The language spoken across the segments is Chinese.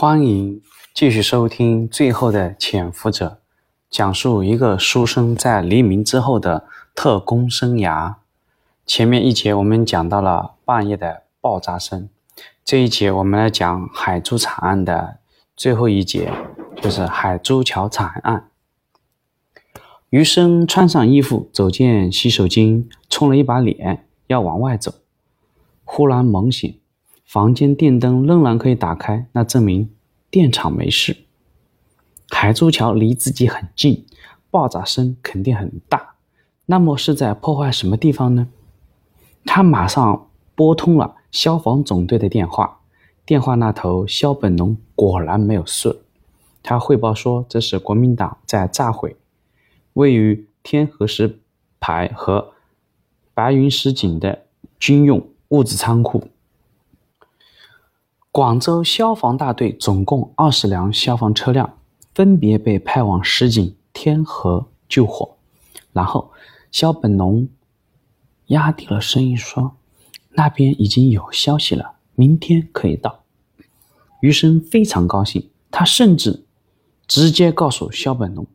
欢迎继续收听《最后的潜伏者》，讲述一个书生在黎明之后的特工生涯。前面一节我们讲到了半夜的爆炸声，这一节我们来讲海珠惨案的最后一节，就是海珠桥惨案。余生穿上衣服，走进洗手间，冲了一把脸，要往外走，忽然猛醒。房间电灯仍然可以打开，那证明电厂没事。海珠桥离自己很近，爆炸声肯定很大。那么是在破坏什么地方呢？他马上拨通了消防总队的电话，电话那头肖本龙果然没有事。他汇报说，这是国民党在炸毁位于天河石牌和白云石井的军用物资仓库。广州消防大队总共二十辆消防车辆，分别被派往石井、天河救火。然后，肖本龙压低了声音说：“那边已经有消息了，明天可以到。”余生非常高兴，他甚至直接告诉肖本龙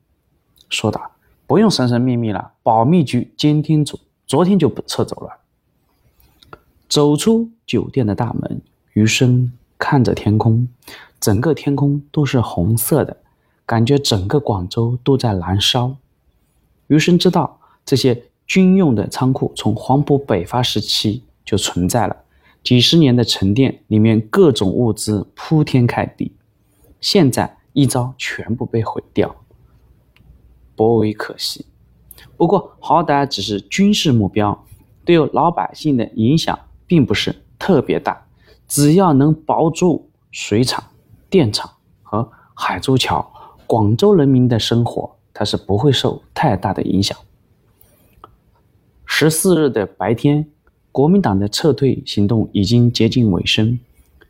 说道：“不用神神秘秘了，保密局监听组昨天就撤走了。”走出酒店的大门，余生。看着天空，整个天空都是红色的，感觉整个广州都在燃烧。余生知道，这些军用的仓库从黄埔北伐时期就存在了，几十年的沉淀，里面各种物资铺天盖地，现在一朝全部被毁掉，颇为可惜。不过好歹只是军事目标，对老百姓的影响并不是特别大。只要能保住水厂、电厂和海珠桥，广州人民的生活，它是不会受太大的影响。十四日的白天，国民党的撤退行动已经接近尾声。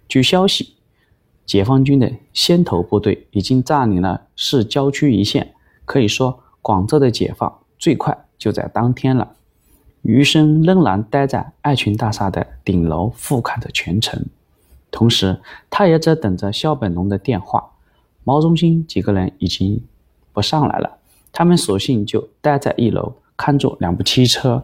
据消息，解放军的先头部队已经占领了市郊区一线，可以说广州的解放最快就在当天了。余生仍然待在爱群大厦的顶楼，俯瞰着全城。同时，他也在等着肖本龙的电话。毛中心几个人已经不上来了，他们索性就待在一楼，看住两部汽车，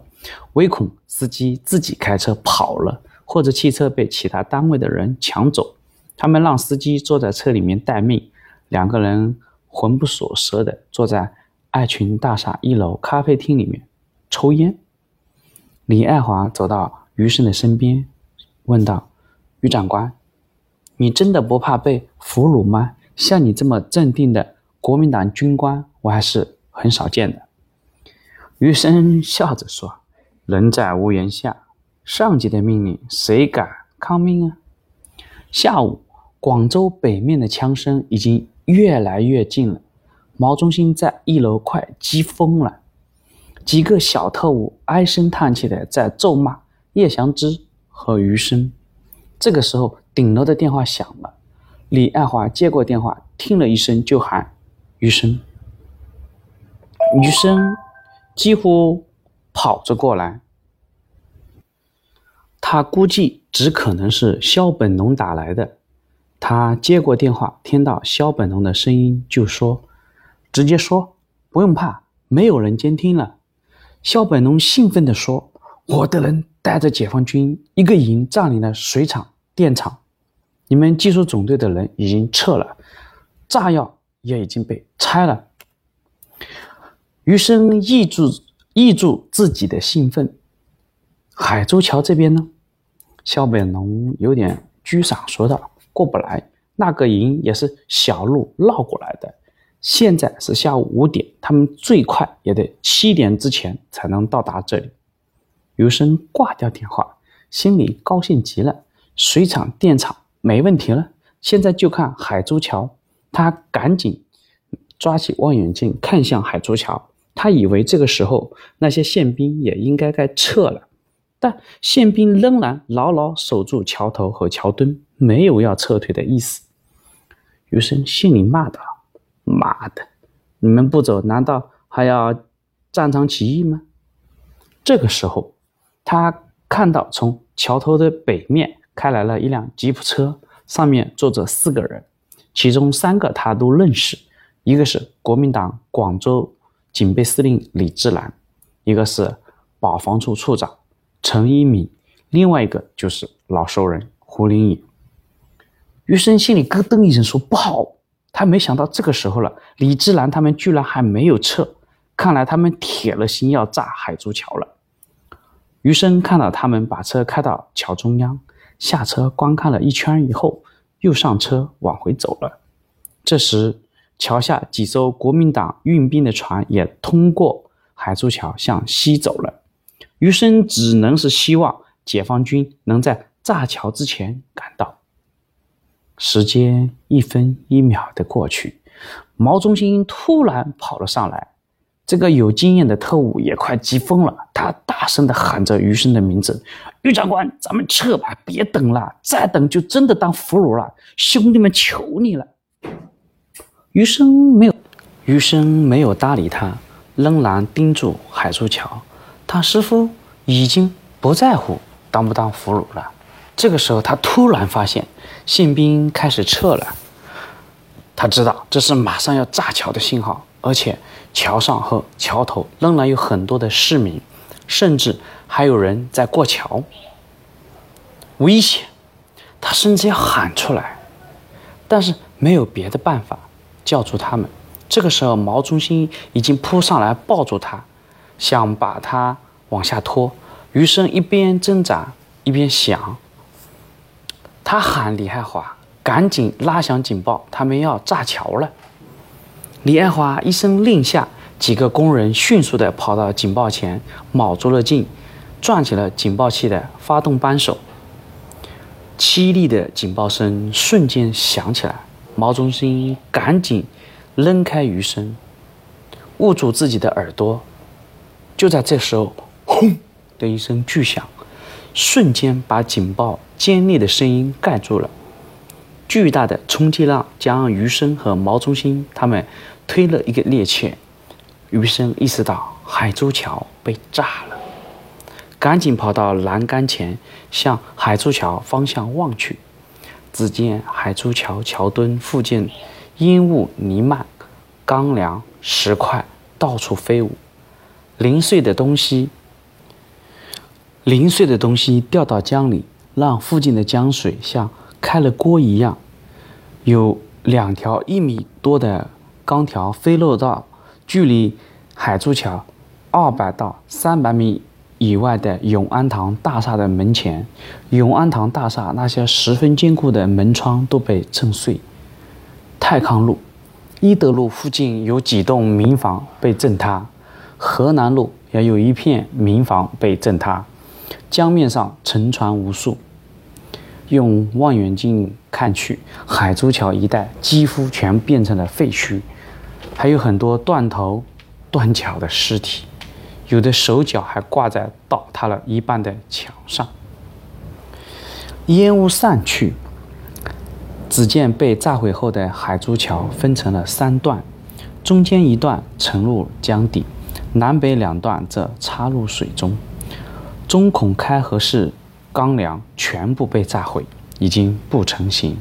唯恐司机自己开车跑了，或者汽车被其他单位的人抢走。他们让司机坐在车里面待命，两个人魂不守舍地坐在爱群大厦一楼咖啡厅里面抽烟。李爱华走到余生的身边，问道：“余长官，你真的不怕被俘虏吗？像你这么镇定的国民党军官，我还是很少见的。”余生笑着说：“人在屋檐下，上级的命令谁敢抗命啊？”下午，广州北面的枪声已经越来越近了，毛中心在一楼快急疯了。几个小特务唉声叹气的在咒骂叶祥之和余生。这个时候，顶楼的电话响了，李爱华接过电话，听了一声就喊余生。余生几乎跑着过来，他估计只可能是肖本龙打来的。他接过电话，听到肖本龙的声音，就说：“直接说，不用怕，没有人监听了。”肖本龙兴奋地说：“我的人带着解放军一个营占领了水厂、电厂，你们技术总队的人已经撤了，炸药也已经被拆了。”余生抑制抑制自己的兴奋。海珠桥这边呢？肖本龙有点沮丧说道：“过不来，那个营也是小路绕过来的。”现在是下午五点，他们最快也得七点之前才能到达这里。余生挂掉电话，心里高兴极了。水厂、电厂没问题了，现在就看海珠桥。他赶紧抓起望远镜看向海珠桥。他以为这个时候那些宪兵也应该该撤了，但宪兵仍然牢牢守住桥头和桥墩，没有要撤退的意思。余生心里骂道。妈的！你们不走，难道还要战场起义吗？这个时候，他看到从桥头的北面开来了一辆吉普车，上面坐着四个人。其中三个他都认识，一个是国民党广州警备司令李志南，一个是保防处处长陈一敏，另外一个就是老熟人胡林翼。余生心里咯噔一声，说不好。他没想到这个时候了，李志兰他们居然还没有撤，看来他们铁了心要炸海珠桥了。余生看到他们把车开到桥中央，下车观看了一圈以后，又上车往回走了。这时，桥下几艘国民党运兵的船也通过海珠桥向西走了。余生只能是希望解放军能在炸桥之前赶到。时间一分一秒的过去，毛中心突然跑了上来。这个有经验的特务也快急疯了，他大声的喊着余生的名字：“余长官，咱们撤吧，别等了，再等就真的当俘虏了。兄弟们，求你了！”余生没有，余生没有搭理他，仍然盯住海珠桥。他似乎已经不在乎当不当俘虏了。这个时候，他突然发现宪兵开始撤了。他知道这是马上要炸桥的信号，而且桥上和桥头仍然有很多的市民，甚至还有人在过桥。危险！他甚至要喊出来，但是没有别的办法叫住他们。这个时候，毛中心已经扑上来抱住他，想把他往下拖。余生一边挣扎一边想。他喊李爱华赶紧拉响警报，他们要炸桥了。李爱华一声令下，几个工人迅速的跑到警报前，卯足了劲，转起了警报器的发动扳手。凄厉的警报声瞬间响起来，毛中心赶紧扔开余生，捂住自己的耳朵。就在这时候，轰的一声巨响。瞬间把警报尖利的声音盖住了，巨大的冲击浪将余生和毛中心他们推了一个趔趄。余生意识到海珠桥被炸了，赶紧跑到栏杆前，向海珠桥方向望去。只见海珠桥桥墩附近烟雾弥漫，钢梁石块到处飞舞，零碎的东西。零碎的东西掉到江里，让附近的江水像开了锅一样。有两条一米多的钢条飞落到距离海珠桥二百到三百米以外的永安堂大厦的门前。永安堂大厦那些十分坚固的门窗都被震碎。泰康路、一德路附近有几栋民房被震塌，河南路也有一片民房被震塌。江面上沉船无数，用望远镜看去，海珠桥一带几乎全变成了废墟，还有很多断头断脚的尸体，有的手脚还挂在倒塌了一半的墙上。烟雾散去，只见被炸毁后的海珠桥分成了三段，中间一段沉入江底，南北两段则插入水中。中孔开合式钢梁全部被炸毁，已经不成形。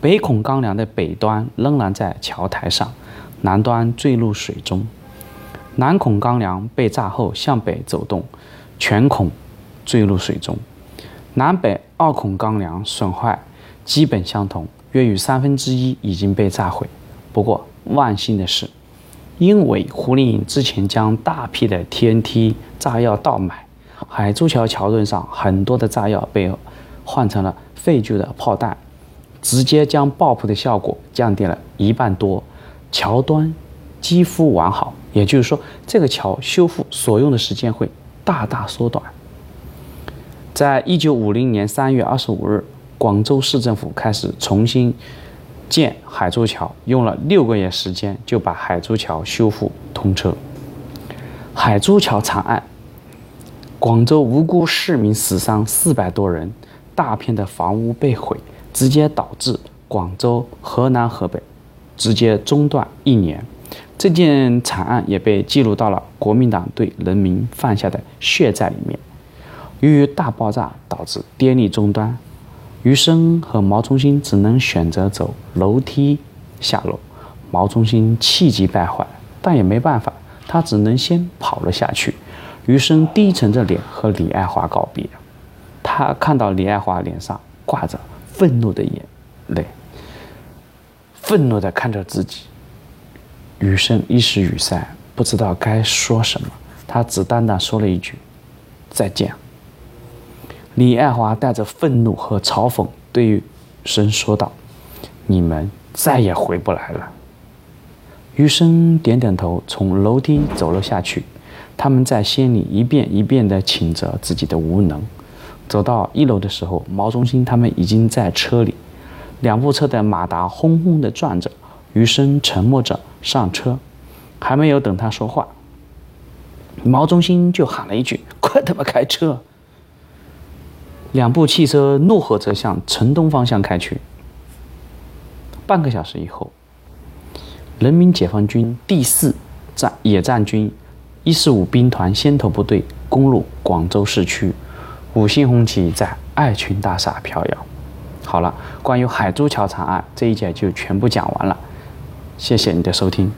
北孔钢梁的北端仍然在桥台上，南端坠入水中。南孔钢梁被炸后向北走动，全孔坠入水中。南北二孔钢梁损坏基本相同，约有三分之一已经被炸毁。不过万幸的是，因为胡林颖之前将大批的 TNT 炸药倒买。海珠桥桥墩上很多的炸药被换成了废旧的炮弹，直接将爆破的效果降低了一半多，桥端几乎完好。也就是说，这个桥修复所用的时间会大大缩短。在一九五零年三月二十五日，广州市政府开始重新建海珠桥，用了六个月时间就把海珠桥修复通车。海珠桥惨案。广州无辜市民死伤四百多人，大片的房屋被毁，直接导致广州、河南、河北直接中断一年。这件惨案也被记录到了国民党对人民犯下的血债里面。由于大爆炸导致电力中断，余生和毛中心只能选择走楼梯下楼。毛中心气急败坏，但也没办法，他只能先跑了下去。余生低沉着脸和李爱华告别。他看到李爱华脸上挂着愤怒的眼泪，愤怒地看着自己。余生一时语塞，不知道该说什么，他只淡淡说了一句：“再见。”李爱华带着愤怒和嘲讽对余生说道：“你们再也回不来了。”余生点点头，从楼梯走了下去。他们在心里一遍一遍地请着自己的无能。走到一楼的时候，毛中心他们已经在车里，两部车的马达轰轰地转着。余生沉默着上车，还没有等他说话，毛中心就喊了一句：“快他妈开车！”两部汽车怒吼着向城东方向开去。半个小时以后，人民解放军第四战野战军一四五兵团先头部队攻入广州市区，五星红旗在爱群大厦飘摇。好了，关于海珠桥惨案这一节就全部讲完了。谢谢你的收听。